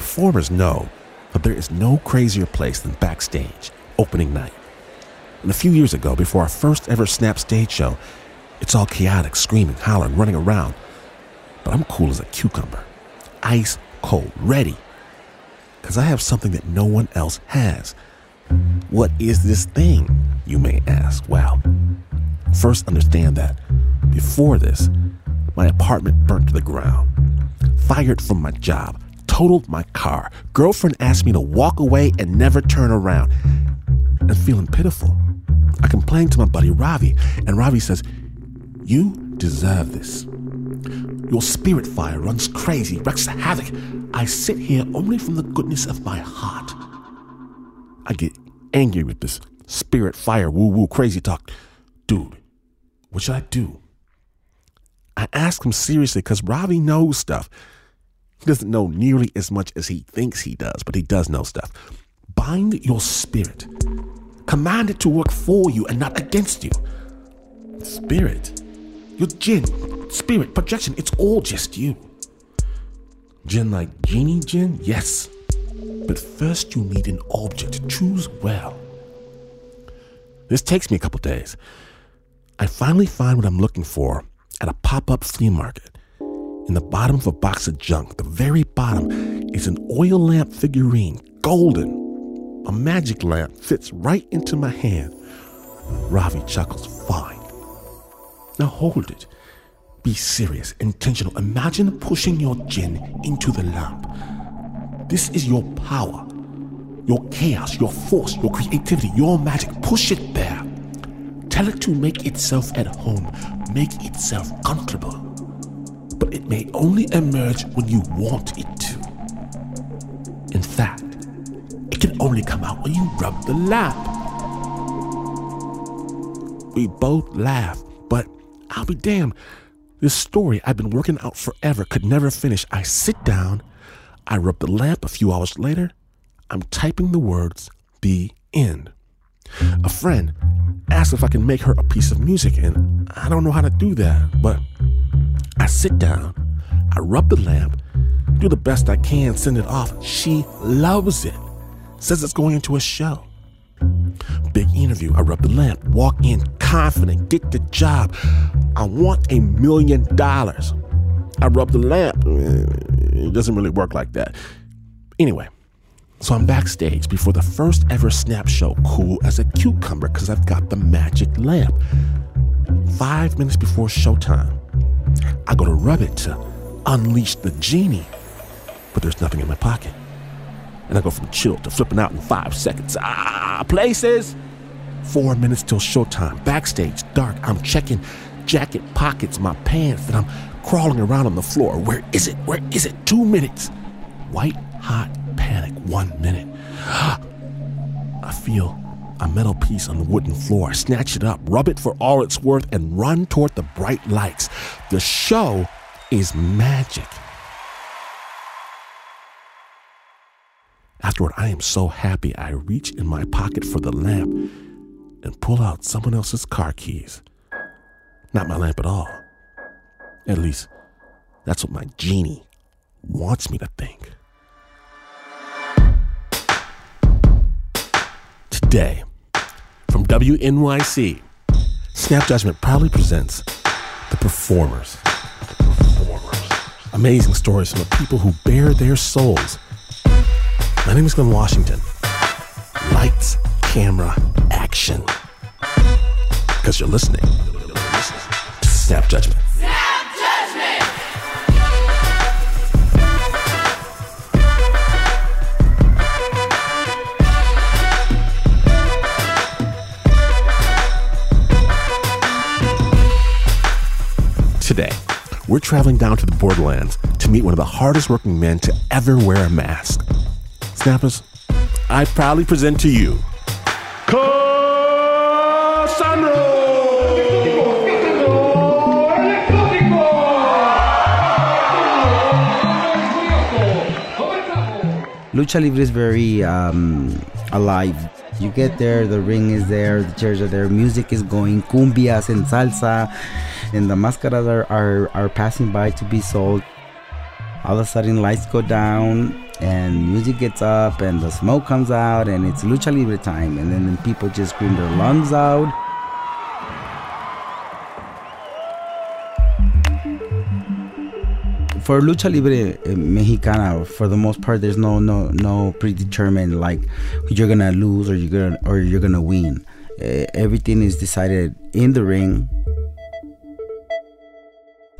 Performers know that there is no crazier place than backstage, opening night. And a few years ago, before our first ever Snap stage show, it's all chaotic, screaming, hollering, running around. But I'm cool as a cucumber, ice cold, ready. Because I have something that no one else has. What is this thing, you may ask? Well, first understand that before this, my apartment burnt to the ground, fired from my job, totaled my car, girlfriend asked me to walk away and never turn around, and feeling pitiful. I complained to my buddy Ravi, and Ravi says, You deserve this. Your spirit fire runs crazy, wreaks havoc. I sit here only from the goodness of my heart. I get angry with this spirit fire, woo woo, crazy talk. Dude, what should I do? I ask him seriously because Ravi knows stuff. He doesn't know nearly as much as he thinks he does, but he does know stuff. Bind your spirit. Command it to work for you and not against you. Spirit. Your jinn, spirit, projection, it's all just you. Jinn like genie jinn? Yes. But first you need an object. Choose well. This takes me a couple days. I finally find what I'm looking for at a pop up flea market. In the bottom of a box of junk, the very bottom, is an oil lamp figurine, golden. A magic lamp fits right into my hand. Ravi chuckles, fine. Now hold it. Be serious, intentional. Imagine pushing your jinn into the lamp. This is your power, your chaos, your force, your creativity, your magic. Push it there. Tell it to make itself at home, make itself comfortable. But it may only emerge when you want it to. In fact, it can only come out when you rub the lamp. We both laugh, but I'll be damned. This story I've been working out forever could never finish. I sit down, I rub the lamp a few hours later, I'm typing the words, the end. A friend asked if I can make her a piece of music, and I don't know how to do that, but I sit down, I rub the lamp, do the best I can, send it off. She loves it, says it's going into a show. Big interview, I rub the lamp, walk in confident, get the job. I want a million dollars. I rub the lamp. It doesn't really work like that. Anyway, so I'm backstage before the first ever snap show, cool as a cucumber because I've got the magic lamp. Five minutes before showtime, I go to rub it to unleash the genie, but there's nothing in my pocket. And I go from chill to flipping out in five seconds. Ah, places! Four minutes till showtime. Backstage, dark. I'm checking jacket pockets, my pants, and I'm crawling around on the floor. Where is it? Where is it? Two minutes. White hot panic. One minute. I feel a metal piece on the wooden floor. Snatch it up, rub it for all it's worth, and run toward the bright lights. The show is magic. Afterward, I am so happy I reach in my pocket for the lamp and pull out someone else's car keys. Not my lamp at all. At least, that's what my genie wants me to think. Today, from WNYC, Snap Judgment proudly presents The Performers. The Performers. Amazing stories from the people who bare their souls. My name is Glynn Washington. Lights, camera, action. Because you're listening to Snap Judgment. Today, we're traveling down to the borderlands to meet one of the hardest working men to ever wear a mask. Snappers, I proudly present to you Lucha Libre is very um, alive. You get there, the ring is there, the chairs are there, music is going, cumbias and salsa, and the mascaras are, are, are passing by to be sold. All of a sudden, lights go down, and music gets up, and the smoke comes out, and it's Lucha Libre time, and then people just scream their lungs out. for lucha libre eh, mexicana for the most part there's no no no predetermined like you're gonna lose or you're gonna or you're gonna win uh, everything is decided in the ring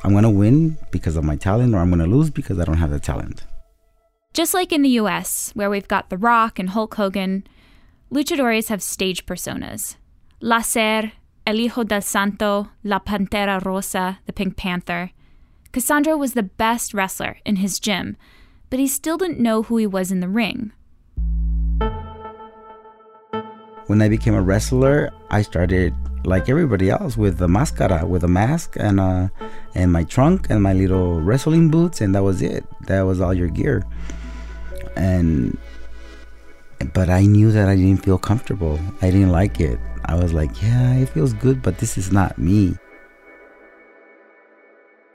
i'm gonna win because of my talent or i'm gonna lose because i don't have the talent. Just like in the us where we've got the rock and hulk hogan luchadores have stage personas. Láser el hijo del santo la pantera rosa the pink panther. Cassandro was the best wrestler in his gym, but he still didn't know who he was in the ring. When I became a wrestler, I started like everybody else with the mascara, with a mask and uh, and my trunk and my little wrestling boots, and that was it. That was all your gear. And but I knew that I didn't feel comfortable. I didn't like it. I was like, yeah, it feels good, but this is not me.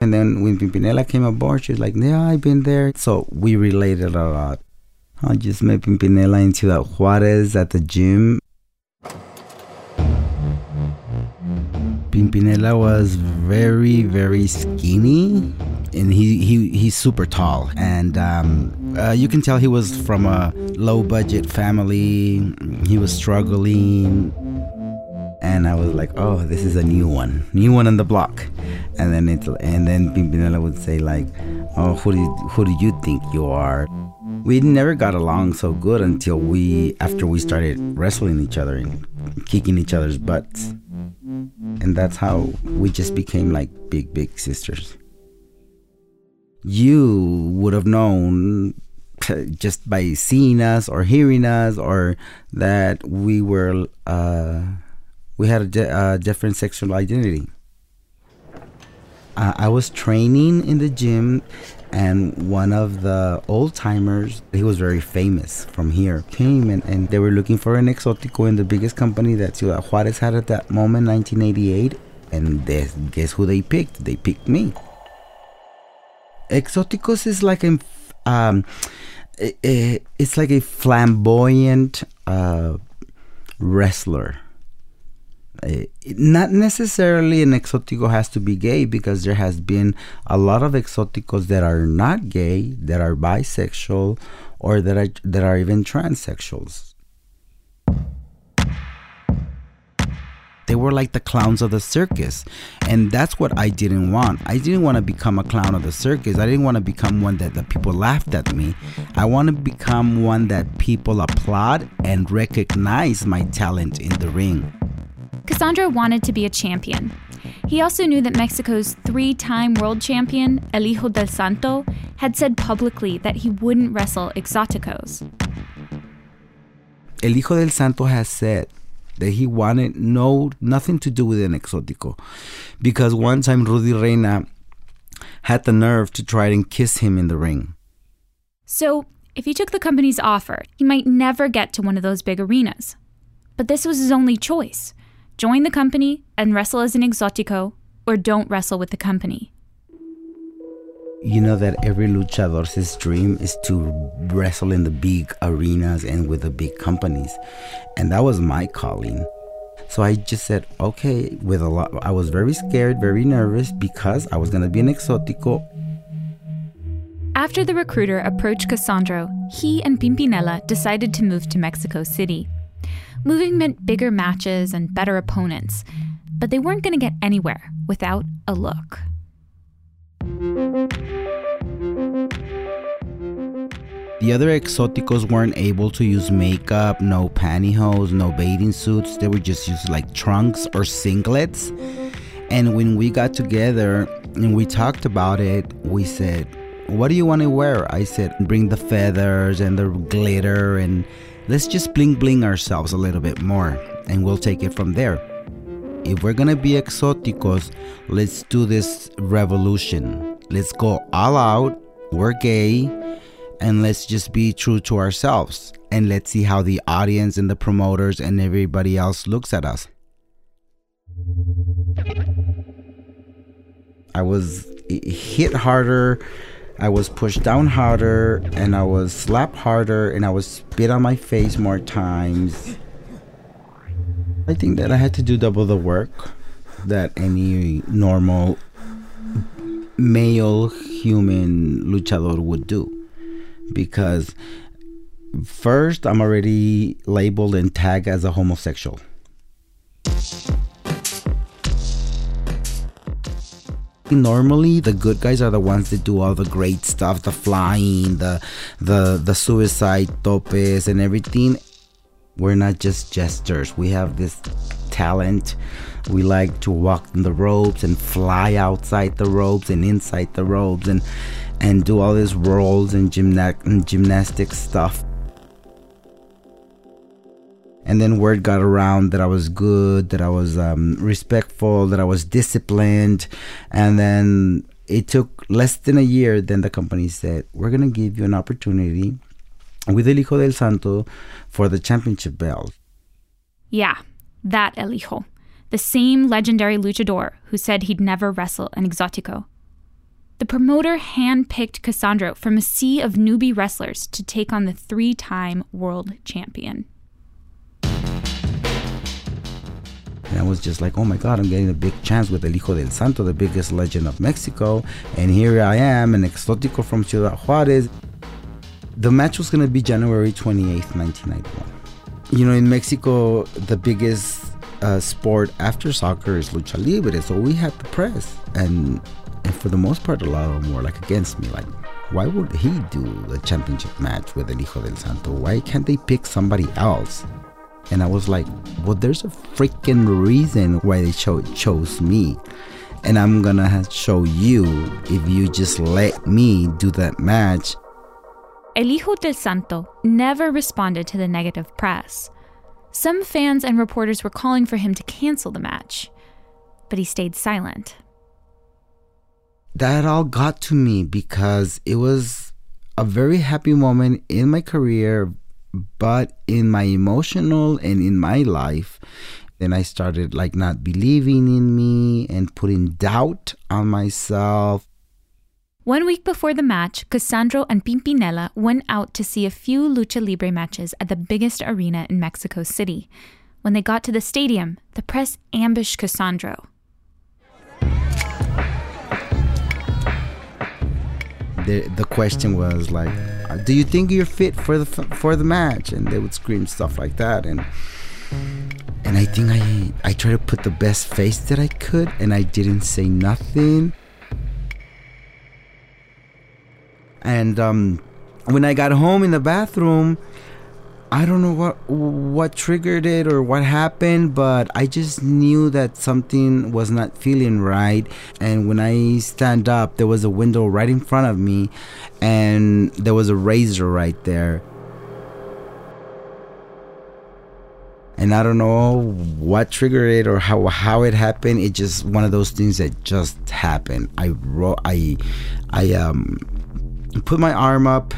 And then when Pimpinela came aboard, she's like, Yeah, I've been there. So we related a lot. I just met Pimpinela into that Juarez at the gym. Pimpinela was very, very skinny, and he, he he's super tall. And um, uh, you can tell he was from a low budget family. He was struggling and I was like, "Oh, this is a new one, new one on the block." And then it, and then Pimpinela would say like, "Oh, who do you, who do you think you are?" We never got along so good until we after we started wrestling each other and kicking each other's butts, and that's how we just became like big big sisters. You would have known just by seeing us or hearing us or that we were. Uh, we had a uh, different sexual identity. Uh, I was training in the gym, and one of the old timers, he was very famous from here, came and, and they were looking for an exotico in the biggest company that Ciudad Juarez had at that moment, 1988. And they, guess who they picked? They picked me. Exoticos is like a, um, it's like a flamboyant uh, wrestler Eh, Eh, not necessarily an exotico has to be gay because there has been a lot of exoticos that are not gay that are bisexual or that are that are even transsexuals. They were like the clowns of the circus and that's what i didn't want. I didn't want to become a clown of the circus. I didn't want to become one that the people laughed at me. I want to become one that people applaud and recognize my talent in the ring Cassandro wanted to be a champion. He also knew that Mexico's three time world champion, El Hijo del Santo, had said publicly that he wouldn't wrestle exoticos. El Hijo del Santo has said that he wanted no nothing to do with an exotico because one time Rudy Reina had the nerve to try and kiss him in the ring. So, if he took the company's offer, he might never get to one of those big arenas. But this was his only choice. Join the company and wrestle as an exotico, or don't wrestle with the company. You know that every luchador's dream is to wrestle in the big arenas and with the big companies. And that was my calling. So I just said, okay, with a lot I was very scared, very nervous because I was gonna be an exotico. After the recruiter approached Cassandro, he and Pimpinela decided to move to Mexico City. Moving meant bigger matches and better opponents, but they weren't going to get anywhere without a look. The other exoticos weren't able to use makeup, no pantyhose, no bathing suits. They would just use like trunks or singlets. And when we got together and we talked about it, we said, What do you want to wear? I said, Bring the feathers and the glitter and let's just bling bling ourselves a little bit more and we'll take it from there. If we're gonna be exoticos, let's do this revolution. Let's go all out. We're gay and let's just be true to ourselves and let's see how the audience and the promoters and everybody else looks at us. I was hit harder, I was pushed down harder, and I was slapped harder, and I was spit on my face more times. I think that I had to do double the work that any normal male human luchador would do because first I'm already labeled and tagged as a homosexual. Normally, the good guys are the ones that do all the great stuff, the flying, the the the suicide topes and everything. We're not just jesters. We have this talent. We like to walk in the ropes and fly outside the ropes and inside the ropes and and do all these rolls and, gymna- and gymnastic stuff. And then word got around that I was good, that I was um, respectful, that I was disciplined. And then it took less than a year. Then the company said, We're going to give you an opportunity with El Hijo del Santo for the championship belt. Yeah, that El Hijo. The same legendary luchador who said he'd never wrestle an exotico. The promoter handpicked Cassandro from a sea of newbie wrestlers to take on the three time world champion. And I was just like, oh my God, I'm getting a big chance with El Hijo del Santo, the biggest legend of Mexico. And here I am, an exotico from Ciudad Juarez. The match was going to be January 28th, 1991. You know, in Mexico, the biggest uh, sport after soccer is lucha libre. So we had the press. And and for the most part, a lot of them were like against me. Like, why would he do the championship match with El Hijo del Santo? Why can't they pick somebody else? And I was like, well, there's a freaking reason why they cho- chose me. And I'm gonna show you if you just let me do that match. El Hijo del Santo never responded to the negative press. Some fans and reporters were calling for him to cancel the match, but he stayed silent that all got to me because it was a very happy moment in my career, but in my emotional and in my life. Then I started like not believing in me and putting doubt on myself. One week before the match, Cassandro and Pimpinela went out to see a few lucha libre matches at the biggest arena in Mexico City. When they got to the stadium, the press ambushed Cassandro. the the question was like, "Do you think you're fit for the for the match?" And they would scream stuff like that, and and I think I I tried to put the best face that I could, and I didn't say nothing. And um, when I got home in the bathroom, I don't know what what triggered it or what happened, but I just knew that something was not feeling right. And when I stand up, there was a window right in front of me, and there was a razor right there. And I don't know what triggered it or how how it happened. It just one of those things that just happened. I wrote I I um put my arm up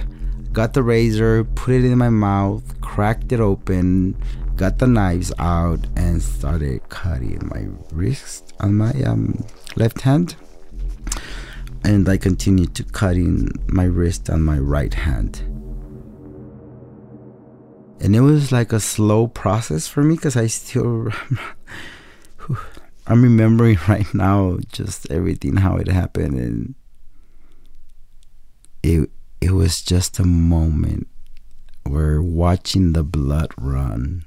got the razor, put it in my mouth, cracked it open, got the knives out, and started cutting my wrist on my um, left hand. And I continued to cutting my wrist on my right hand. And it was like a slow process for me because I still. I'm remembering right now just everything how it happened and it it was just a moment where watching the blood run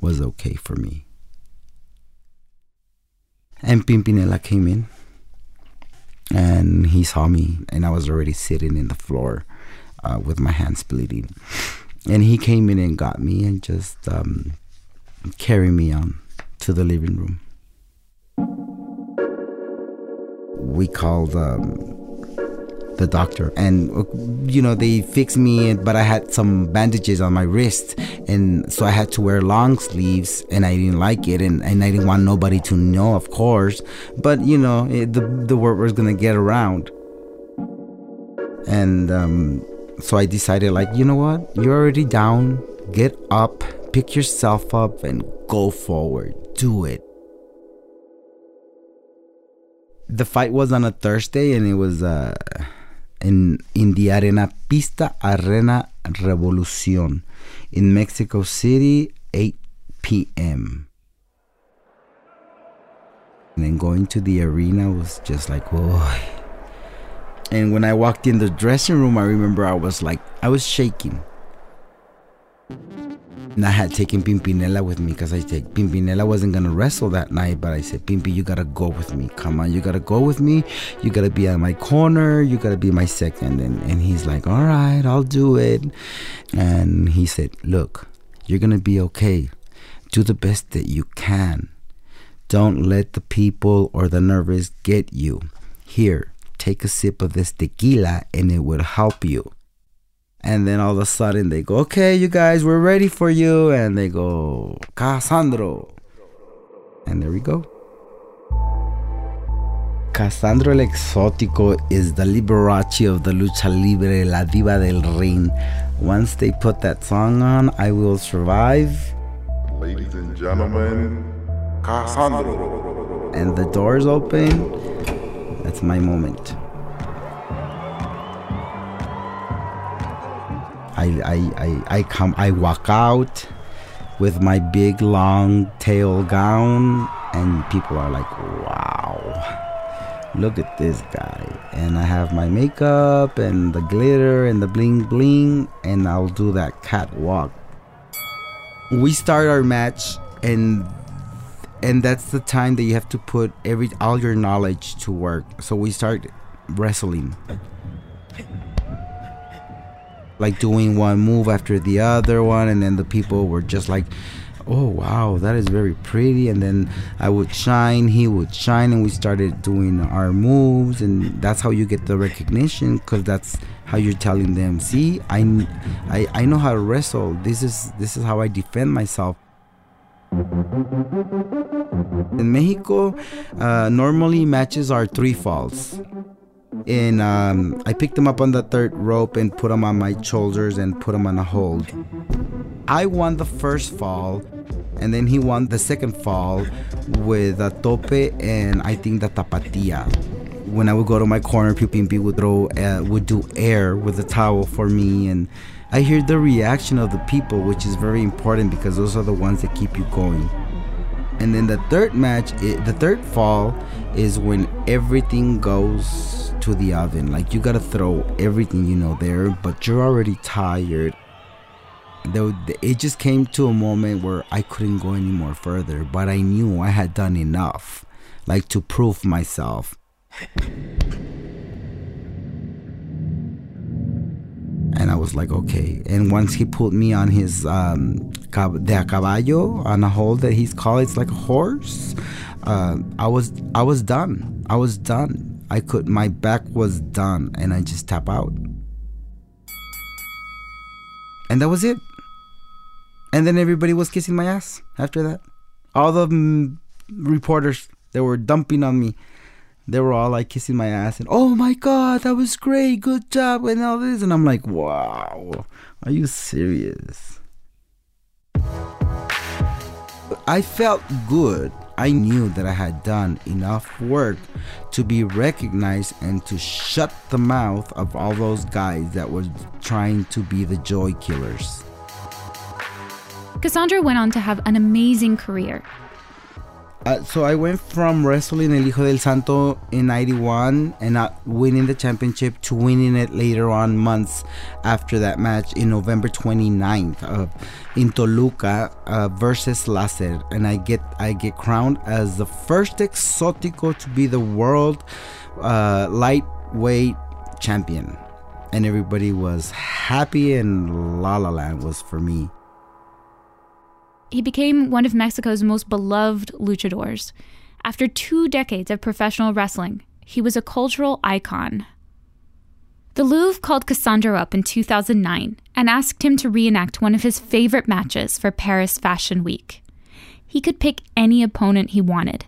was okay for me. And Pimpinela came in and he saw me, and I was already sitting in the floor uh, with my hands bleeding. And he came in and got me and just um, carried me on to the living room. We called um, the doctor. And you know they fixed me but i had some bandages on my wrist. And so i had to wear long sleeves and i didn't like it. And, and i didn't want nobody to know of course. But you know it, the, the word was gonna get around. And um, so i decided like you know what? You're already down. Get up pick yourself up and go forward. Do it. The fight was on a thursday and it was uh in, the Arena Pista Arena Revolucion in Mexico City, 8 p.m. And then going to the arena was just like, whoa. And when I walked in the dressing room, I remember I was like, I was shaking. And I had taken Pimpinela with me because I said Pimpinela wasn't gonna wrestle that night, but I said, Pimpi, you gotta go with me. Come on, you gotta go with me. You gotta be at my corner. You gotta be my second. And and he's like, All right, I'll do it. And he said, Look, you're gonna be okay. Do the best that you can. Don't let the people or the nervous get you. Here, take a sip of this tequila and it will help you. And then all of a sudden they go, okay, you guys, we're ready for you. And they go, Cassandro. And there we go. Cassandro el Exótico is the Liberace of the Lucha Libre, La Diva del Ring. Once they put that song on, I will survive. Ladies and gentlemen, Cassandro. And the doors open. That's my moment. I, I, I, I come I walk out with my big long tail gown and people are like wow look at this guy. And I have my makeup and the glitter and the bling bling and I'll do that catwalk. We start our match and and that's the time that you have to put every all your knowledge to work. So we start wrestling like doing one move after the other one and then the people were just like oh wow that is very pretty. And then i would shine he would shine and we started doing our moves and that's how you get the recognition because that's how you're telling them see I, I i know how to wrestle. This is this is how i defend myself. In mexico uh, normally matches are three falls and um, I picked him up on the third rope and put him on my shoulders and put him on a hold. I won the first fall, and then he won the second fall with a tope and I think the tapatia. When I would go to my corner, Pupimpi would throw uh, would do air with a towel for me, and I hear the reaction of the people, which is very important because those are the ones that keep you going. And then the third match, it, the third fall, is when everything goes to the oven. Like you gotta throw everything you know there, but you're already tired. There, it just came to a moment where I couldn't go any more further, but I knew I had done enough, like to prove myself. And I was like, okay. And once he pulled me on his um, de a caballo on a hole that he's called, it's like a horse. Uh, I was I was done. I was done. I could my back was done, and I just tap out. And that was it. And then everybody was kissing my ass after that. All the mm, reporters that were dumping on me they were all like kissing my ass and oh my god that was great good job and all this and i'm like wow are you serious? I felt good. I knew that i had done enough work to be recognized and to shut the mouth of all those guys that were trying to be the joy killers. Cassandro went on to have an amazing career uh, so I went from wrestling El Hijo del Santo in 91 and not winning the championship to winning it later on months after that match in November 29th uh, in Toluca uh, versus Laser and I get I get crowned as the first exotico to be the world uh, lightweight champion. And everybody was happy and La La Land was for me he became one of Mexico's most beloved luchadors. After two decades of professional wrestling, he was a cultural icon. The Louvre called Cassandro up in 2009 and asked him to reenact one of his favorite matches for Paris Fashion Week. He could pick any opponent he wanted.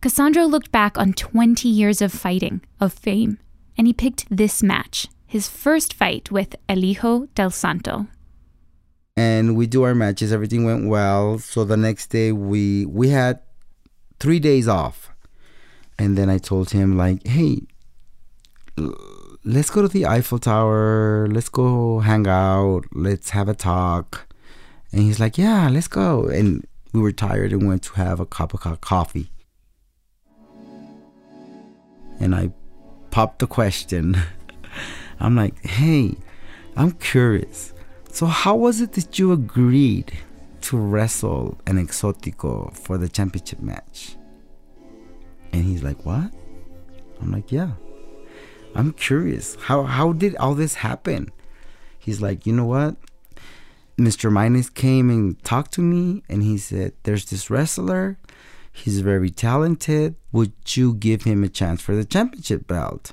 Cassandro looked back on 20 years of fighting, of fame, and he picked this match, his first fight with El Hijo del Santo. And we do our matches, everything went well. So the next day we we had 3 days off. And then I told him like, "Hey, let's go to the Eiffel Tower. Let's go hang out. Let's have a talk." And he's like, "Yeah, let's go." And we were tired and went to have a cup of coffee and I popped the question. I'm like, hey, I'm curious. So, how was it that you agreed to wrestle an Exotico for the championship match? And he's like, what? I'm like, yeah. I'm curious. How how did all this happen? He's like, you know what? Mr. Minus came and talked to me and he said, There's this wrestler He's very talented. Would you give him a chance for the championship belt?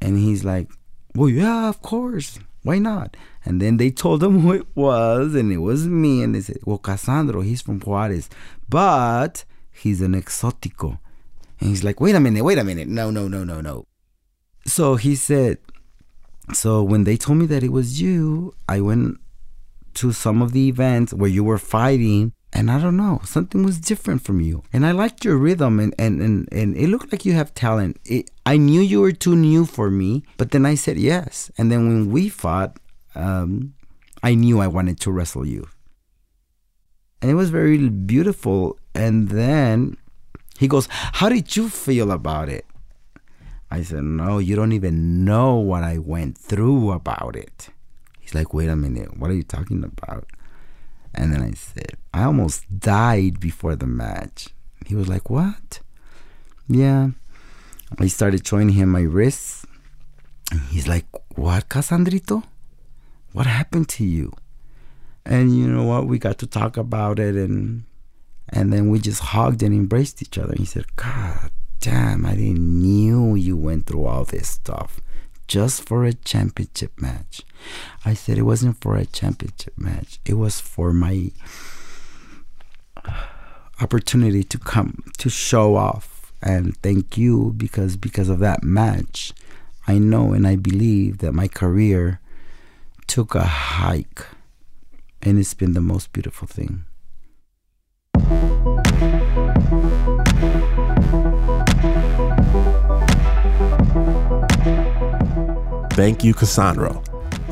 And he's like, Well, yeah, of course. Why not? And then they told him who it was, and it was me. And they said, Well, Cassandro, he's from Juarez, but he's an exotico. And he's like, Wait a minute, wait a minute. No, no, no, no, no. So he said, So when they told me that it was you, I went to some of the events where you were fighting and I don't know, something was different from you. And I liked your rhythm and, and, and, and it looked like you have talent. It, I knew you were too new for me, but then I said yes. And then when we fought, um, I knew I wanted to wrestle you. And it was very beautiful. And then he goes, How did you feel about it? I said, No, you don't even know what I went through about it. He's like, Wait a minute, what are you talking about? And then I said, I almost died before the match. He was like, What? Yeah. I started showing him my wrists. He's like, What, Cassandrito? What happened to you? And you know what? We got to talk about it and and then we just hugged and embraced each other. He said, God damn, I didn't knew you went through all this stuff just for a championship match. I said it wasn't for a championship match. It was for my opportunity to come to show off and thank you because because of that match, I know and I believe that my career took a hike and it's been the most beautiful thing. Thank you, cassandro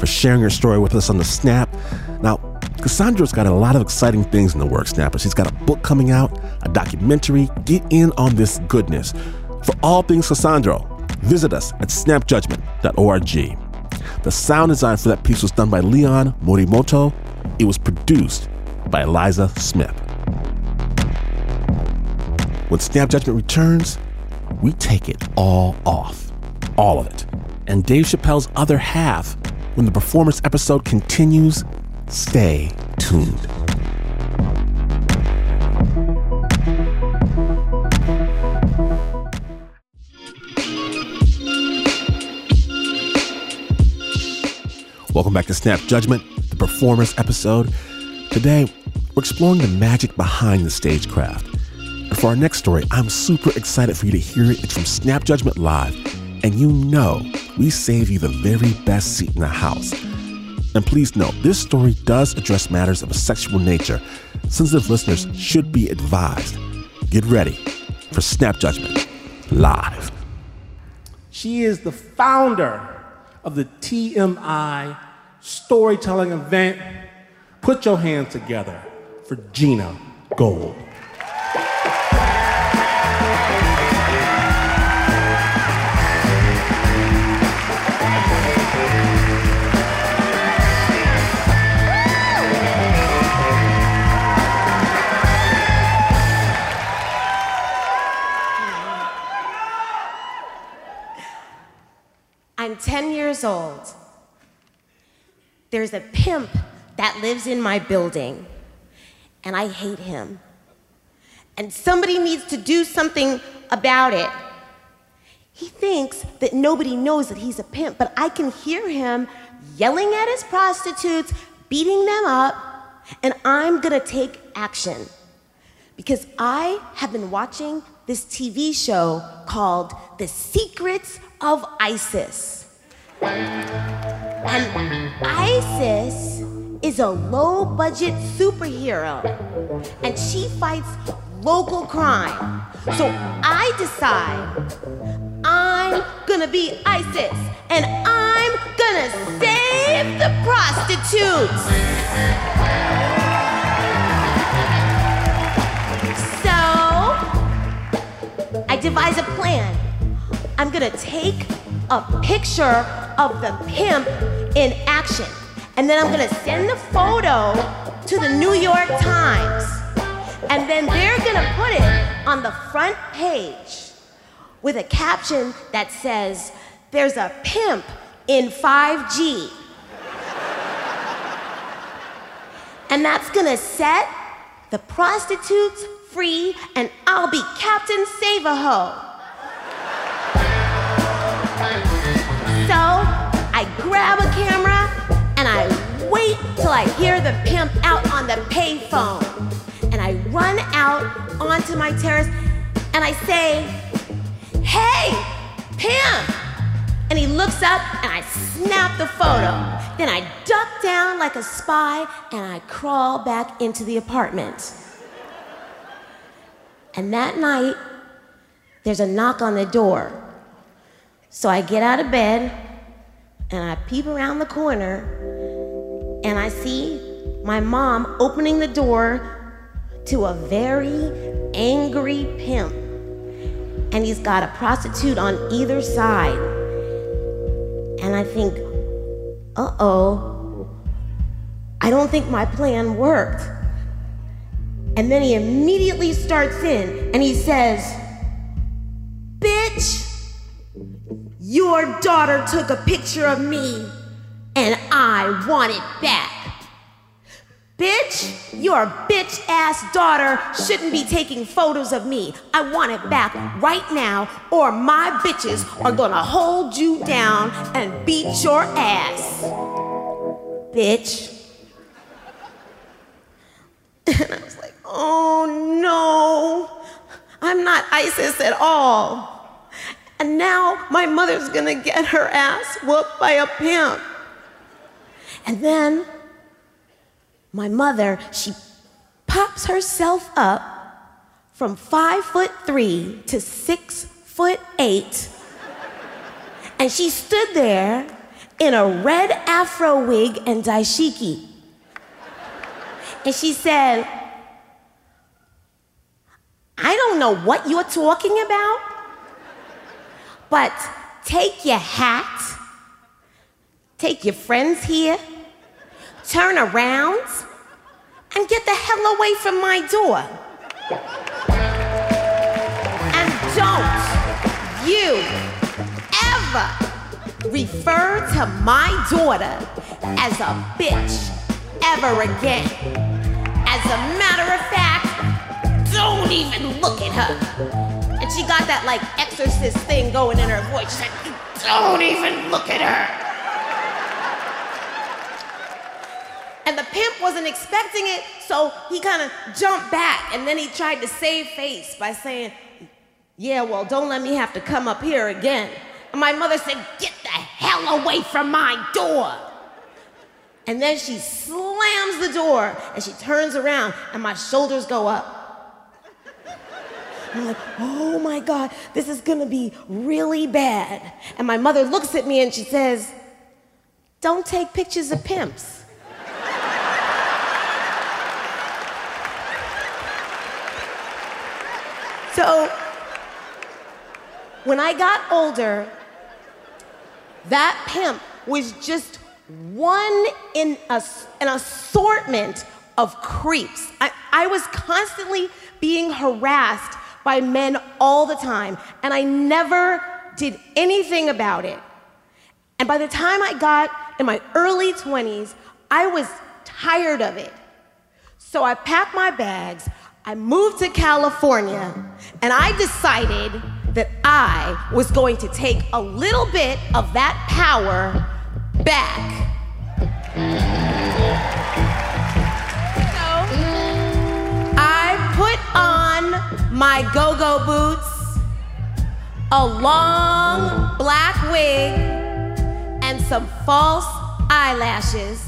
for sharing your story with us on the Snap. Now, Cassandro's got a lot of exciting things in the works, Snappers. She's got a book coming out, a documentary. Get in on this goodness. For all things Cassandro, visit us at snapjudgment.org. The sound design for that piece was done by Leon Morimoto. It was produced by Eliza Smith. When Snap Judgment returns, we take it all off. All of it and Dave Chappelle's other half when the performance episode continues. Stay tuned. Welcome back to Snap Judgment, the performance episode. Today, we're exploring the magic behind the stagecraft. And for our next story, I'm super excited for you to hear it. It's from Snap Judgment Live and you know we save you the very best seat in the house. And please note, this story does address matters of a sexual nature. Sensitive listeners should be advised. Get ready for Snap Judgment live. She is the founder of the TMI storytelling event. Put your hands together for Gina Gold. Years old. There's a pimp that lives in my building, and I hate him. And somebody needs to do something about it. He thinks that nobody knows that he's a pimp, but I can hear him yelling at his prostitutes, beating them up, and I'm gonna take action. Because I have been watching this TV show called The Secrets of Isis. And ISIS is a low budget superhero, and she fights local crime. So I decide I'm gonna be ISIS, and I'm gonna save the prostitutes. So I devise a plan. I'm gonna take a picture of the pimp in action, and then I'm gonna send the photo to the New York Times, and then they're gonna put it on the front page with a caption that says, There's a pimp in 5G. And that's gonna set the prostitutes free, and I'll be Captain Save a Ho. I grab a camera and I wait till I hear the pimp out on the payphone. And I run out onto my terrace and I say, Hey, pimp! And he looks up and I snap the photo. Then I duck down like a spy and I crawl back into the apartment. And that night, there's a knock on the door. So I get out of bed and I peep around the corner and I see my mom opening the door to a very angry pimp. And he's got a prostitute on either side. And I think, uh oh, I don't think my plan worked. And then he immediately starts in and he says, Bitch, your daughter took a picture of me and I want it back. Bitch, your bitch ass daughter shouldn't be taking photos of me. I want it back right now, or my bitches are gonna hold you down and beat your ass. Bitch. And I was like, oh no, I'm not ISIS at all. And now my mother's gonna get her ass whooped by a pimp. And then my mother, she pops herself up from five foot three to six foot eight. And she stood there in a red afro wig and dashiki. And she said, I don't know what you're talking about, but take your hat, take your friends here, turn around, and get the hell away from my door. And don't you ever refer to my daughter as a bitch ever again. As a matter of fact, don't even look at her. And she got that like exorcist thing going in her voice. She said, don't even look at her. And the pimp wasn't expecting it, so he kind of jumped back and then he tried to save face by saying, Yeah, well, don't let me have to come up here again. And my mother said, Get the hell away from my door. And then she slams the door and she turns around and my shoulders go up. I'm like, oh my God, this is gonna be really bad. And my mother looks at me and she says, Don't take pictures of pimps. So, when I got older, that pimp was just one in a, an assortment of creeps. I, I was constantly being harassed by men all the time, and I never did anything about it. And by the time I got in my early 20s, I was tired of it. So I packed my bags, I moved to California, and I decided that I was going to take a little bit of that power back. My go go boots, a long black wig, and some false eyelashes,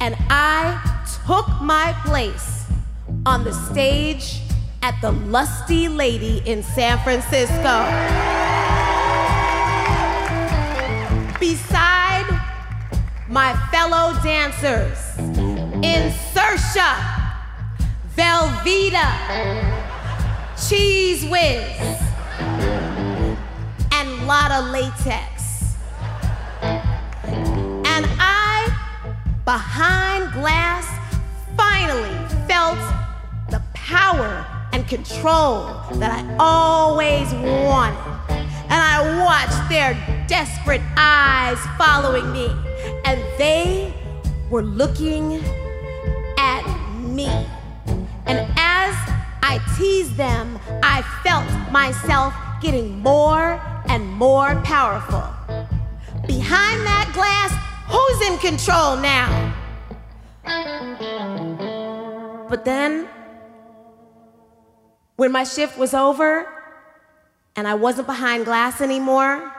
and I took my place on the stage at the Lusty Lady in San Francisco. Beside my fellow dancers, Insertia, Velveeta, Cheese Whiz, and Lotta Latex. And I, behind glass, finally felt the power and control that I always wanted. And I watched their desperate eyes following me, and they were looking at me. And as I teased them, I felt myself getting more and more powerful. Behind that glass, who's in control now? But then, when my shift was over and I wasn't behind glass anymore,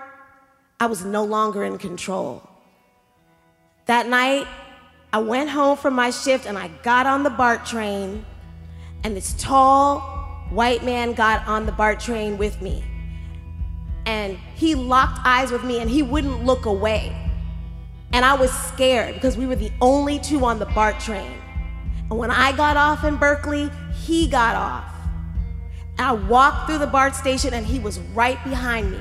I was no longer in control. That night, I went home from my shift and I got on the BART train, and this tall white man got on the BART train with me. And he locked eyes with me and he wouldn't look away. And I was scared because we were the only two on the BART train. And when I got off in Berkeley, he got off. And I walked through the BART station and he was right behind me.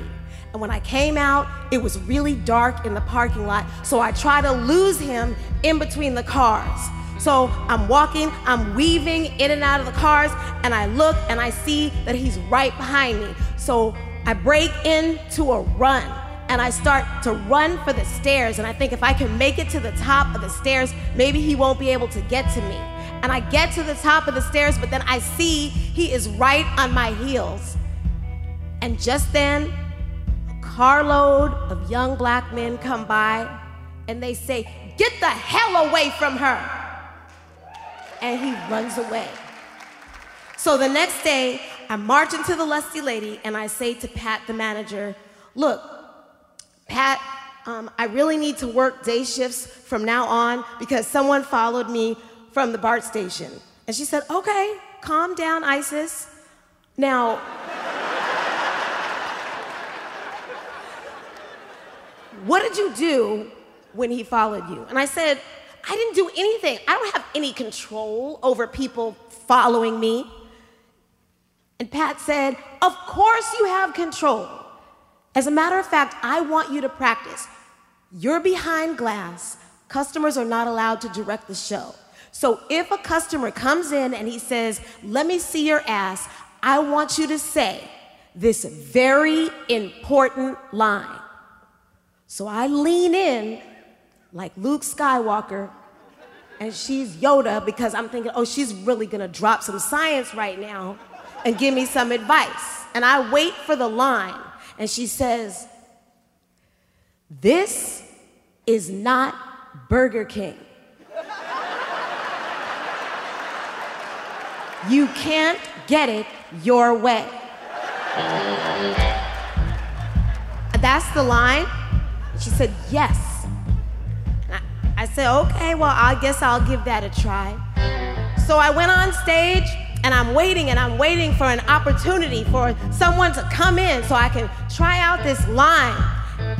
And when I came out, it was really dark in the parking lot, so I tried to lose him in between the cars. So I'm walking, I'm weaving in and out of the cars, and I look and I see that he's right behind me. So I break into a run and I start to run for the stairs. And I think if I can make it to the top of the stairs, maybe he won't be able to get to me. And I get to the top of the stairs, but then I see he is right on my heels. And just then, a carload of young black men come by and they say, Get the hell away from her! And he runs away. So the next day, I march into the Lusty Lady and I say to Pat, the manager, Look, Pat, um, I really need to work day shifts from now on because someone followed me from the BART station. And she said, Okay, calm down, Isis. Now, what did you do when he followed you? And I said, I didn't do anything. I don't have any control over people following me. And Pat said, Of course you have control. As a matter of fact, I want you to practice. You're behind glass. Customers are not allowed to direct the show. So if a customer comes in and he says, Let me see your ass, I want you to say this very important line. So I lean in like Luke Skywalker, and she's Yoda because I'm thinking, oh, she's really gonna drop some science right now and give me some advice. And I wait for the line, and she says, This is not Burger King. You can't get it your way. That's the line. She said, Yes. I said, Okay, well, I guess I'll give that a try. So I went on stage and I'm waiting and I'm waiting for an opportunity for someone to come in so I can try out this line.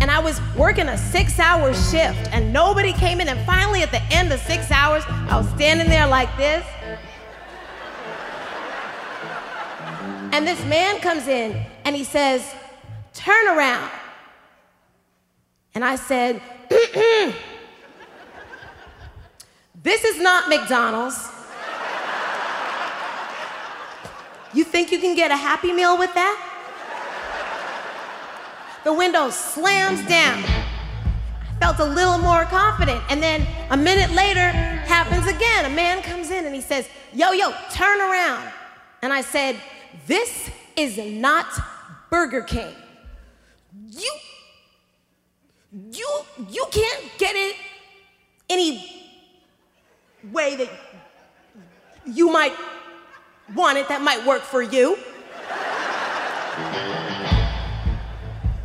And I was working a six hour shift and nobody came in. And finally, at the end of six hours, I was standing there like this. And this man comes in and he says, Turn around. And I said, This is not McDonald's. You think you can get a Happy Meal with that? The window slams down. I felt a little more confident. And then a minute later, happens again. A man comes in and he says, Yo, yo, turn around. And I said, This is not Burger King. You you you can't get it any way that you might want it that might work for you.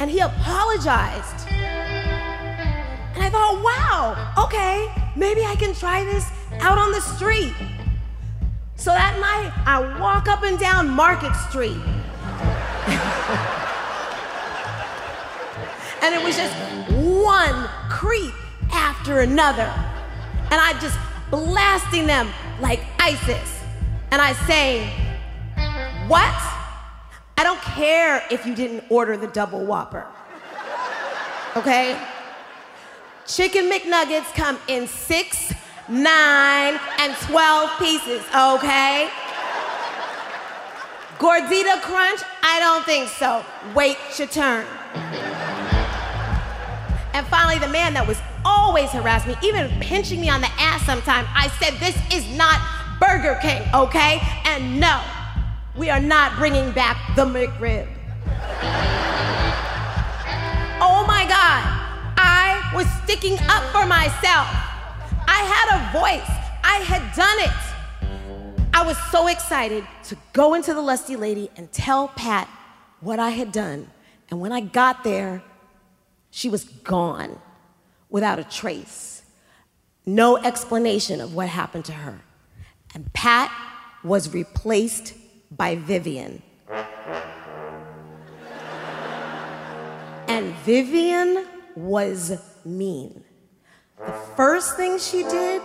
And he apologized. And I thought, wow, okay, maybe I can try this out on the street. So that night, I walk up and down Market Street. and it was just one creep after another. And I just blasting them like ISIS. And I say, What? I don't care if you didn't order the double whopper. Okay? Chicken McNuggets come in six, nine, and 12 pieces, okay? Gordita Crunch? I don't think so. Wait your turn. And finally, the man that was always harassing me, even pinching me on the ass sometimes, I said, This is not Burger King, okay? And no, we are not bringing back the McRib. oh my God, I was sticking up for myself. I had a voice, I had done it. I was so excited to go into the Lusty Lady and tell Pat what I had done. And when I got there, she was gone without a trace. No explanation of what happened to her. And Pat was replaced by Vivian. And Vivian was mean. The first thing she did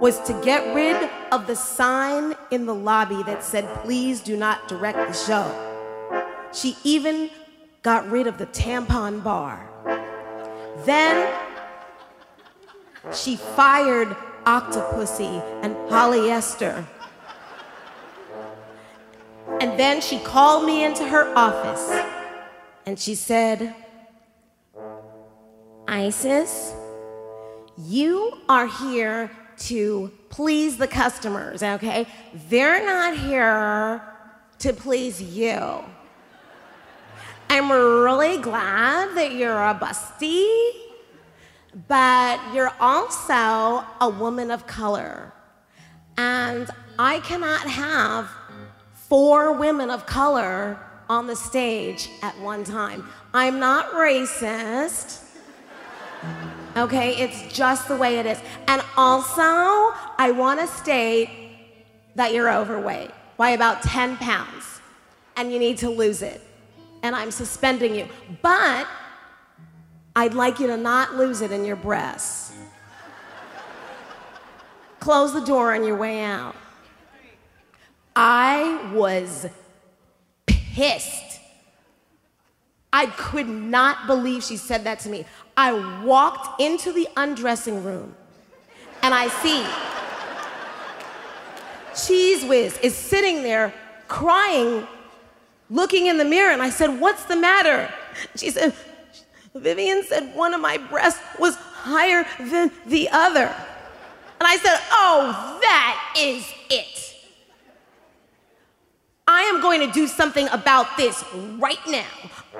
was to get rid of the sign in the lobby that said, please do not direct the show. She even got rid of the tampon bar. Then she fired Octopussy and Polyester. And then she called me into her office and she said, Isis, you are here to please the customers, okay? They're not here to please you. I'm really glad that you're a busty, but you're also a woman of color. And I cannot have four women of color on the stage at one time. I'm not racist. Okay, it's just the way it is. And also, I want to state that you're overweight by about 10 pounds and you need to lose it. And I'm suspending you. But I'd like you to not lose it in your breasts. Close the door on your way out. I was pissed. I could not believe she said that to me. I walked into the undressing room and I see Cheese Whiz is sitting there crying, looking in the mirror. And I said, What's the matter? She said, Vivian said one of my breasts was higher than the other. And I said, Oh, that is it. I am going to do something about this right now.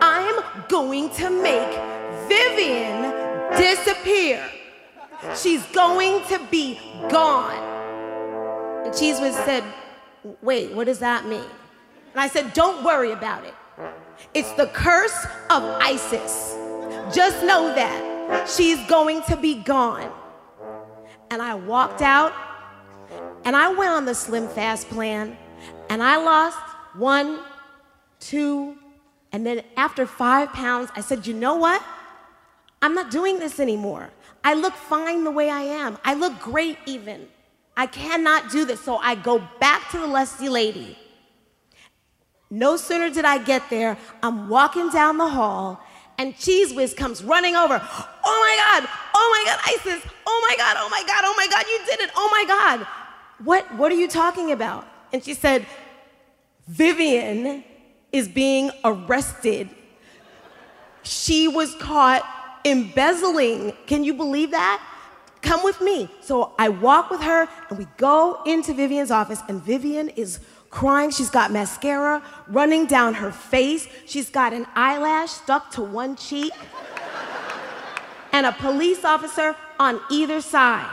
I'm going to make Vivian disappear. She's going to be gone. And Whiz said, Wait, what does that mean? And I said, Don't worry about it. It's the curse of Isis. Just know that she's going to be gone. And I walked out and I went on the Slim Fast plan and I lost one, two, and then after five pounds, I said, you know what? I'm not doing this anymore. I look fine the way I am. I look great even. I cannot do this. So I go back to the Lusty Lady. No sooner did I get there, I'm walking down the hall, and Cheese Whiz comes running over. Oh my God, oh my God, Isis, oh my God, oh my God, oh my God, you did it, oh my God. What, what are you talking about? And she said, Vivian is being arrested. She was caught embezzling. Can you believe that? Come with me. So I walk with her and we go into Vivian's office, and Vivian is crying. She's got mascara running down her face. She's got an eyelash stuck to one cheek. And a police officer on either side.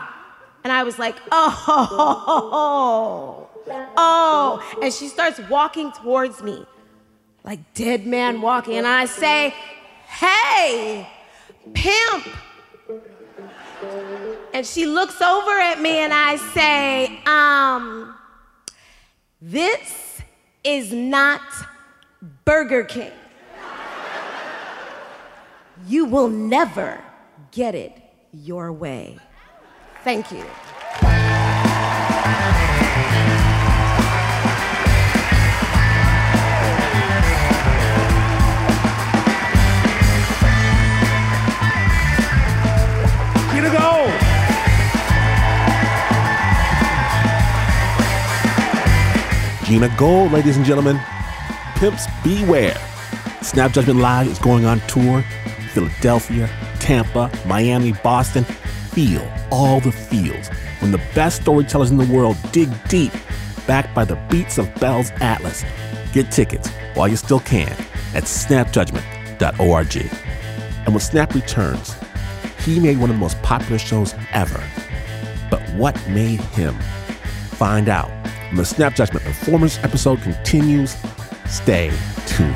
And I was like, oh, oh. And she starts walking towards me, like dead man walking. And I say, hey, pimp. And she looks over at me and I say, um, this is not Burger King. You will never get it your way. Thank you. Gina Gold. Gina Gold, ladies and gentlemen. Pimps beware. Snap Judgment Live is going on tour. Philadelphia, Tampa, Miami, Boston. Feel all the feels when the best storytellers in the world dig deep, backed by the beats of Bells Atlas. Get tickets while you still can at snapjudgment.org. And when Snap returns, he made one of the most popular shows ever. But what made him? Find out the Snap Judgment Performance episode continues. Stay tuned.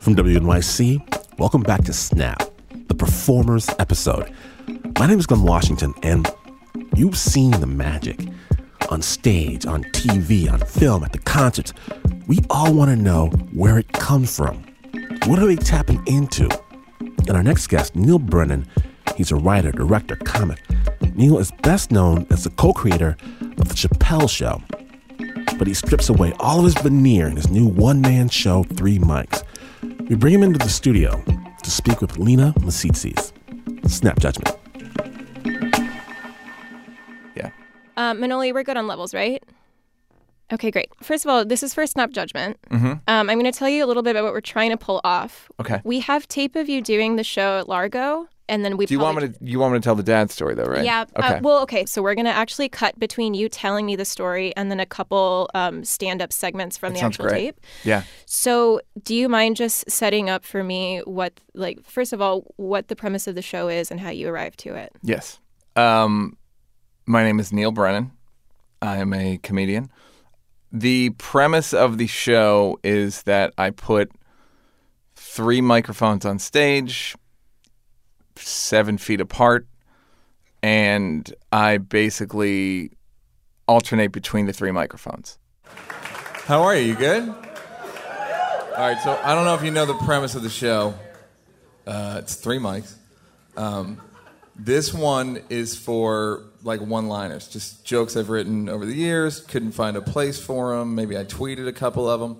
From WNYC, welcome back to Snap, the Performers episode. My name is Glynn Washington, and you've seen the magic on stage, on TV, on film, at the concerts. We all want to know where it comes from. What are they tapping into? And our next guest, Neal Brennan, he's a writer, director, comic. Neal is best known as the co creator of The Chappelle Show. But he strips away all of his veneer in his new one man show, Three Mics. We bring him into the studio to speak with Lina Misitzis. Snap Judgment. Yeah. Um, Manoli, we're good on levels, right? Okay, great. First of all, this is for Snap Judgment. Mm-hmm. Um, I'm going to tell you a little bit about what we're trying to pull off. Okay. We have tape of you doing the show at Largo, and then we. Do you want me to? You want me to tell the dad story though, right? Yeah. Okay. Uh, well, okay. So we're going to actually cut between you telling me the story and then a couple um, stand-up segments from That the actual great. tape. yeah. So, do you mind just setting up for me what, like, first of all, what the premise of the show is and how you arrived to it? Yes. Um, my name is Neal Brennan. I am a comedian. The premise of the show is that I put three microphones on stage, seven feet apart, and I basically alternate between the three microphones. How are you? You good? All right, so I don't know if you know the premise of the show. Uh, it's three mics. Um, this one is for like one-liners, just jokes I've written over the years. Couldn't find a place for them. Maybe I tweeted a couple of them.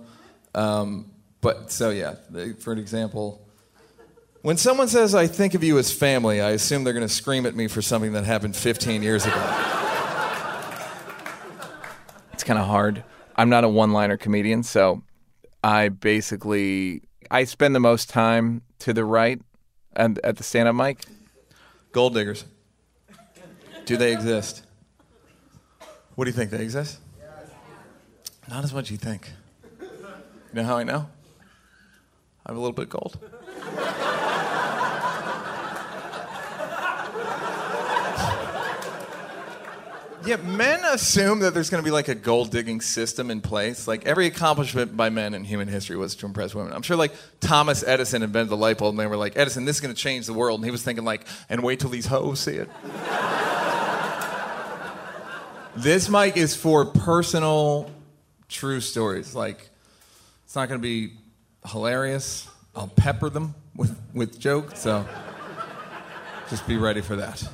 Um, but so yeah, they- for an example, when someone says I think of you as family, I assume they're going to scream at me for something that happened 15 years ago. it's kind of hard. I'm not a one-liner comedian, so I basically I spend the most time to the right and at the stand-up mic. Gold diggers. Do they exist? What do you think? They exist? Not as much as you think. You know how I know? I have a little bit of gold. Yeah, men assume that there's going to be like a gold digging system in place. Like every accomplishment by men in human history was to impress women. I'm sure like Thomas Edison invented the light bulb and they were like, Edison, this is going to change the world. And he was thinking like, and wait till these hoes see it. this mic is for personal, true stories. Like, it's not going to be hilarious. I'll pepper them with, with jokes. So just be ready for that.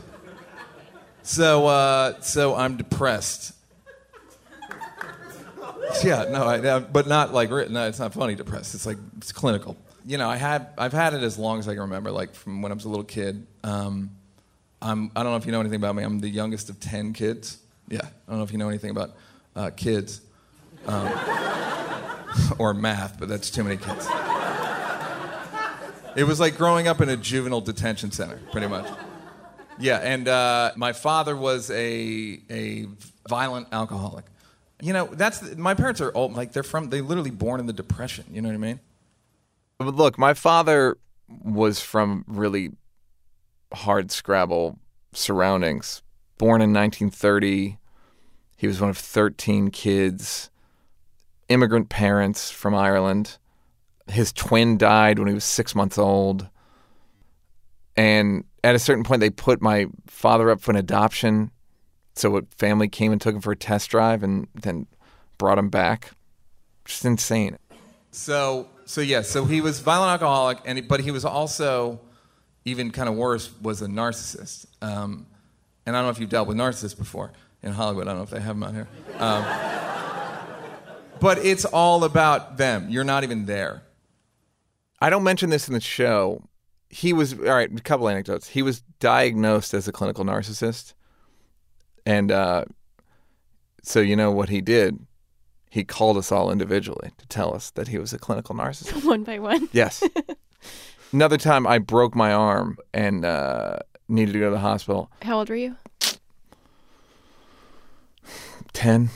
So, uh, so I'm depressed. Yeah, no, I, but not like written. No, it's not funny. Depressed. It's like it's clinical. You know, I had I've had it as long as I can remember, like from when I was a little kid. Um, I'm I don't know if you know anything about me. I'm the youngest of ten kids. Yeah, I don't know if you know anything about uh, kids um, or math, but that's too many kids. It was like growing up in a juvenile detention center, pretty much. Yeah, and uh, my father was a a violent alcoholic. You know, that's my parents are old. Like they're from, they literally born in the depression. You know what I mean? But look, my father was from really hard scrabble surroundings. Born in 1930, he was one of 13 kids. Immigrant parents from Ireland. His twin died when he was six months old. And at a certain point, they put my father up for an adoption. So a family came and took him for a test drive and then brought him back. Just insane. So, so yeah, so he was violent alcoholic, and he, but he was also even kind of worse was a narcissist. Um, and I don't know if you've dealt with narcissists before in Hollywood. I don't know if they have them out here. Um, but it's all about them. You're not even there. I don't mention this in the show. He was all right. A couple anecdotes. He was diagnosed as a clinical narcissist, and uh, so you know what he did. He called us all individually to tell us that he was a clinical narcissist. One by one. Yes. Another time, I broke my arm and uh, needed to go to the hospital. How old were you? Ten,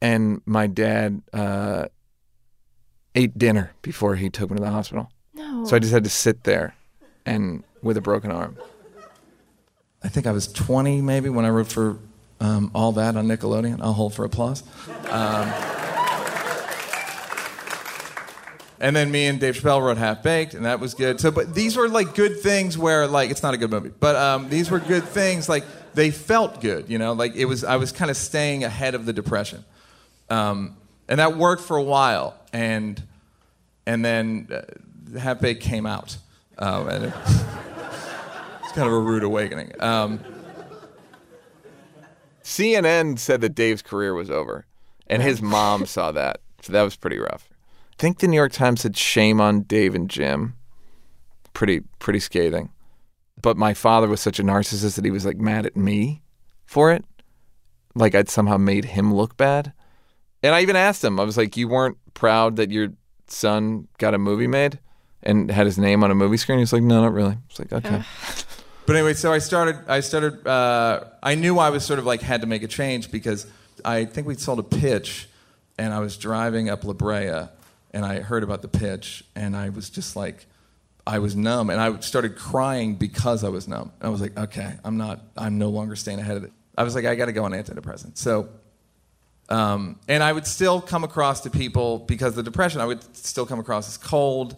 and my dad uh, ate dinner before he took me to the hospital. No. So I just had to sit there, and with a broken arm. I think I was 20 maybe when I wrote for um, all that on Nickelodeon. I'll hold for applause. Um, and then me and Dave Chappelle wrote Half Baked, and that was good. So, but these were like good things where like it's not a good movie, but um, these were good things. Like they felt good, you know. Like it was I was kind of staying ahead of the depression, um, and that worked for a while. And and then uh, Half Baked came out, um, and it, it's kind of a rude awakening. Um, CNN said that Dave's career was over, and his mom saw that, so that was pretty rough. I think the New York Times said shame on Dave and Jim. Pretty pretty scathing. But my father was such a narcissist that he was like mad at me for it. Like I'd somehow made him look bad. And I even asked him, I was like, You weren't proud that your son got a movie made and had his name on a movie screen? He's like, No, not really. It's like, okay. But anyway, so I started. I started. Uh, I knew I was sort of like had to make a change because I think we sold a pitch, and I was driving up La Brea, and I heard about the pitch, and I was just like, I was numb, and I started crying because I was numb. And I was like, okay, I'm not. I'm no longer staying ahead of it. I was like, I got to go on antidepressants. So. Um, and I would still come across to people because of the depression. I would still come across as cold,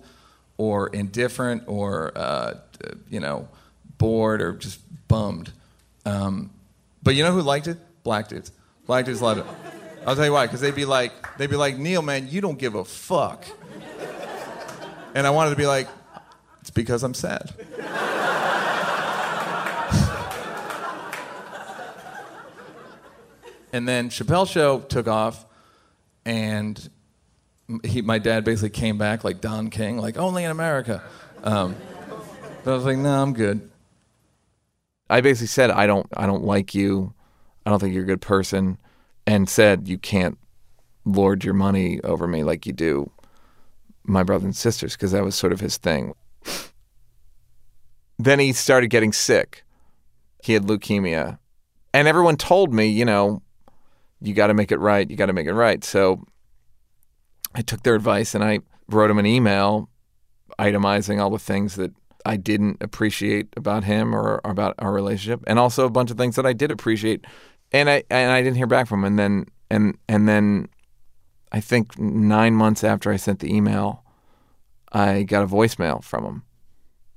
or indifferent, or uh, you know, bored or just bummed. Um, but you know who liked it? Black dudes. Black dudes loved it. I'll tell you why. Because they'd be like, they'd be like, Neal, man, you don't give a fuck. And I wanted to be like, it's because I'm sad. and then Chappelle Show took off, and he, my dad basically came back like Don King, like only in America. Um, but I was like, no, I'm good. I basically said I don't I don't like you. I don't think you're a good person and said you can't lord your money over me like you do my brothers and sisters because that was sort of his thing. then he started getting sick. He had leukemia. And everyone told me, you know, you got to make it right. You got to make it right. So I took their advice and I wrote him an email itemizing all the things that I didn't appreciate about him or, or about our relationship, and also a bunch of things that I did appreciate, and I and I didn't hear back from him. And then and and then I think nine months after I sent the email, I got a voicemail from him,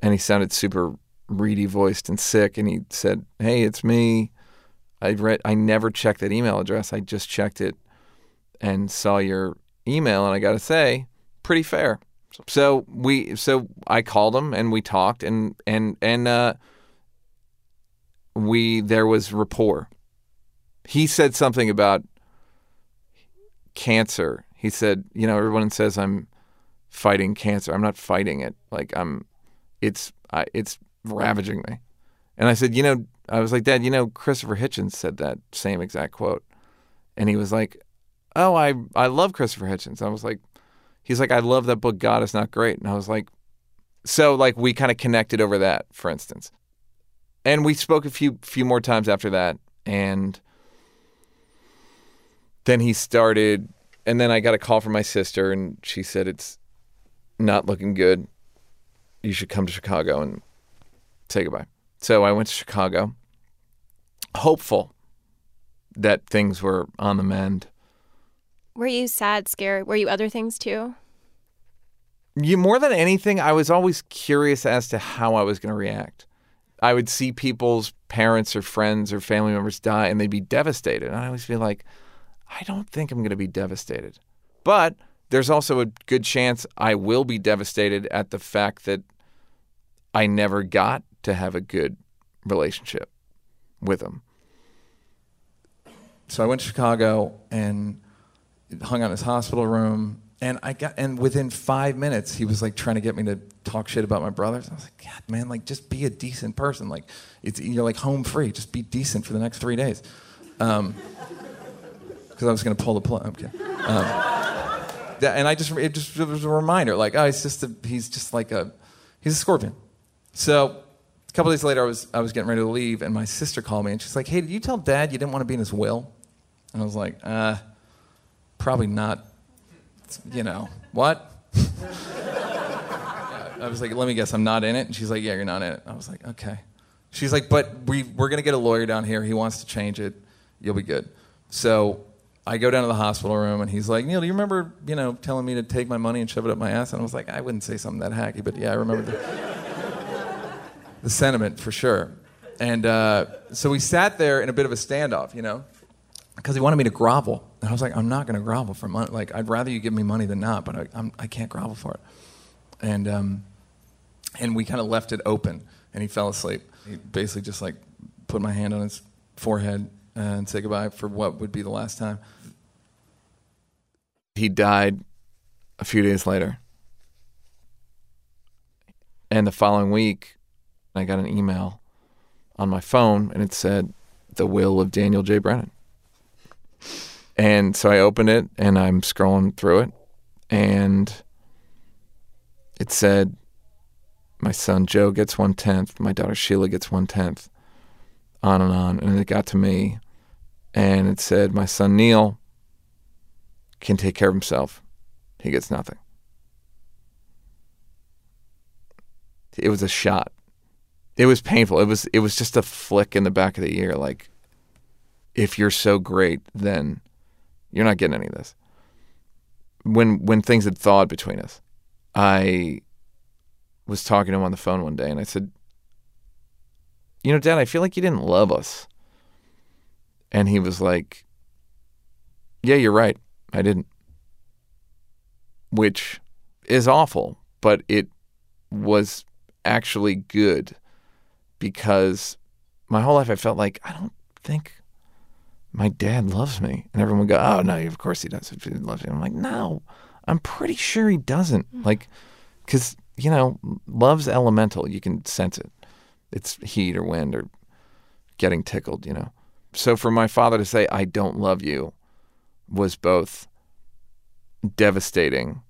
and he sounded super reedy voiced and sick, and he said, "Hey, it's me. I read. I never checked that email address. I just checked it, and saw your email, and I got to say, pretty fair." So we so I called him and we talked and and and uh, we there was rapport. He said something about cancer. He said, you know, everyone says I'm fighting cancer. I'm not fighting it. Like I'm, it's I, it's ravaging me. And I said, you know, I was like, Dad, you know, Christopher Hitchens said that same exact quote, and he was like, Oh, I I love Christopher Hitchens. I was like, he's like, I love that book. God is not great, and I was like, So like we kind of connected over that, for instance. And we spoke a few few more times after that and then he started and then I got a call from my sister and she said it's not looking good. You should come to Chicago and say goodbye. So I went to Chicago, hopeful that things were on the mend. Were you sad, scared? Were you other things too? You more than anything, I was always curious as to how I was going to react. I would see people's parents or friends or family members die and they'd be devastated. And I always feel like, I don't think I'm going to be devastated. But there's also a good chance I will be devastated at the fact that I never got to have a good relationship with them. So I went to Chicago and hung out in his hospital room. And I got, and within five minutes, he was like trying to get me to talk shit about my brothers. I was like, God, man, like just be a decent person. Like, it's you're like home free. Just be decent for the next three days. Um, because I was going to pull the plug. Kidding. Um, that, and I just it just it was a reminder, like, oh, he's just a, he's just like a he's a scorpion. So a couple days later, I was I was getting ready to leave, and my sister called me, and she's like, "Hey, did you tell Dad you didn't want to be in his will?" And I was like, "Uh, probably not." You know what? I was like, "Let me guess, I'm not in it." And she's like, "Yeah, you're not in it." I was like, "Okay." She's like, "But we we're gonna get a lawyer down here. He wants to change it. You'll be good." So I go down to the hospital room and he's like, Neal, do you remember, you know, telling me to take my money and shove it up my ass? And I was like, I wouldn't say something that hacky, but yeah, I remember the, the sentiment for sure. And uh, so we sat there in a bit of a standoff, you know, because he wanted me to grovel. And I was like, I'm not going to grovel for money. Like, I'd rather you give me money than not, but I, I'm, I can't grovel for it. And, um, and we kind of left it open and he fell asleep. He basically just like put my hand on his forehead and say goodbye for what would be the last time. He died a few days later. And the following week, I got an email on my phone and it said, The Will of Daniel J. Brennan. And so I opened it and I'm scrolling through it. And it said, My son Joe gets one tenth, my daughter Sheila gets one tenth, on and on. And it got to me and it said, My son Neal can take care of himself. He gets nothing. It was a shot. It was painful. It was it was just a flick in the back of the ear like if you're so great, then you're not getting any of this. When when things had thawed between us, I was talking to him on the phone one day and I said, "You know, dad, I feel like you didn't love us." And he was like, Yeah, you're right. I didn't. Which is awful, but it was actually good because my whole life I felt like I don't think my dad loves me. And everyone would go, Oh, no, of course he does. He loves me. I'm like, No, I'm pretty sure he doesn't. Mm. Like, because, you know, love's elemental. You can sense it. It's heat or wind or getting tickled, you know so for my father to say I don't love you was both devastating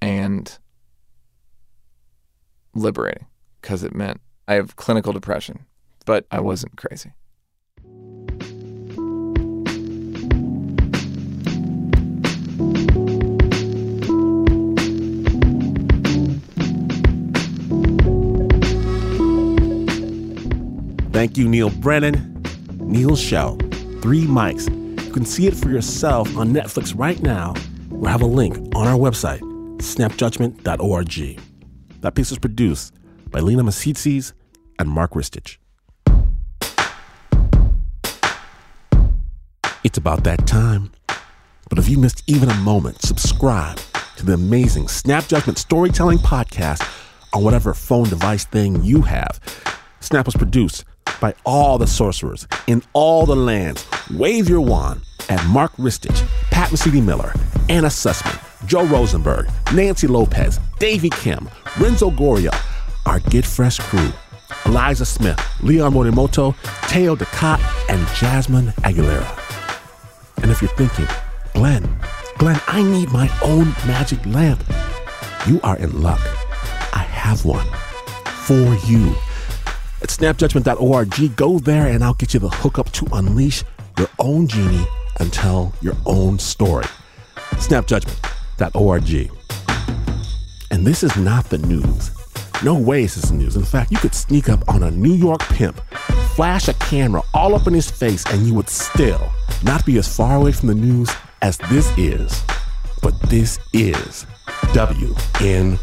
and liberating because it meant I have clinical depression, but I wasn't crazy. Thank you, Neal Brennan. Neal's show, Three Mics. You can see it for yourself on Netflix right now or have a link on our website, snapjudgment.org. That piece was produced by Lina Misitzis and Mark Ristich. It's about that time. But if you missed even a moment, subscribe to the amazing Snap Judgment Storytelling Podcast on whatever phone device thing you have. Snap was produced by all the sorcerers in all the lands. Wave your wand at Mark Ristich, Pat Mesiti-Miller, Anna Sussman, Joe Rosenberg, Nancy Lopez, Davy Kim, Renzo Gorrio, our Get Fresh crew, Eliza Smith, Leon Morimoto, Teo Ducot, and Jasmine Aguilera. And if you're thinking, Glynn, Glynn, I need my own magic lamp, you are in luck. I have one for you. At snapjudgment.org, go there and I'll get you the hookup to unleash your own genie and tell your own story. Snapjudgment.org. And this is not the news. No way this is this news. In fact, you could sneak up on a New York pimp, flash a camera all up in his face, and you would still not be as far away from the news as this is. But this is WNYC.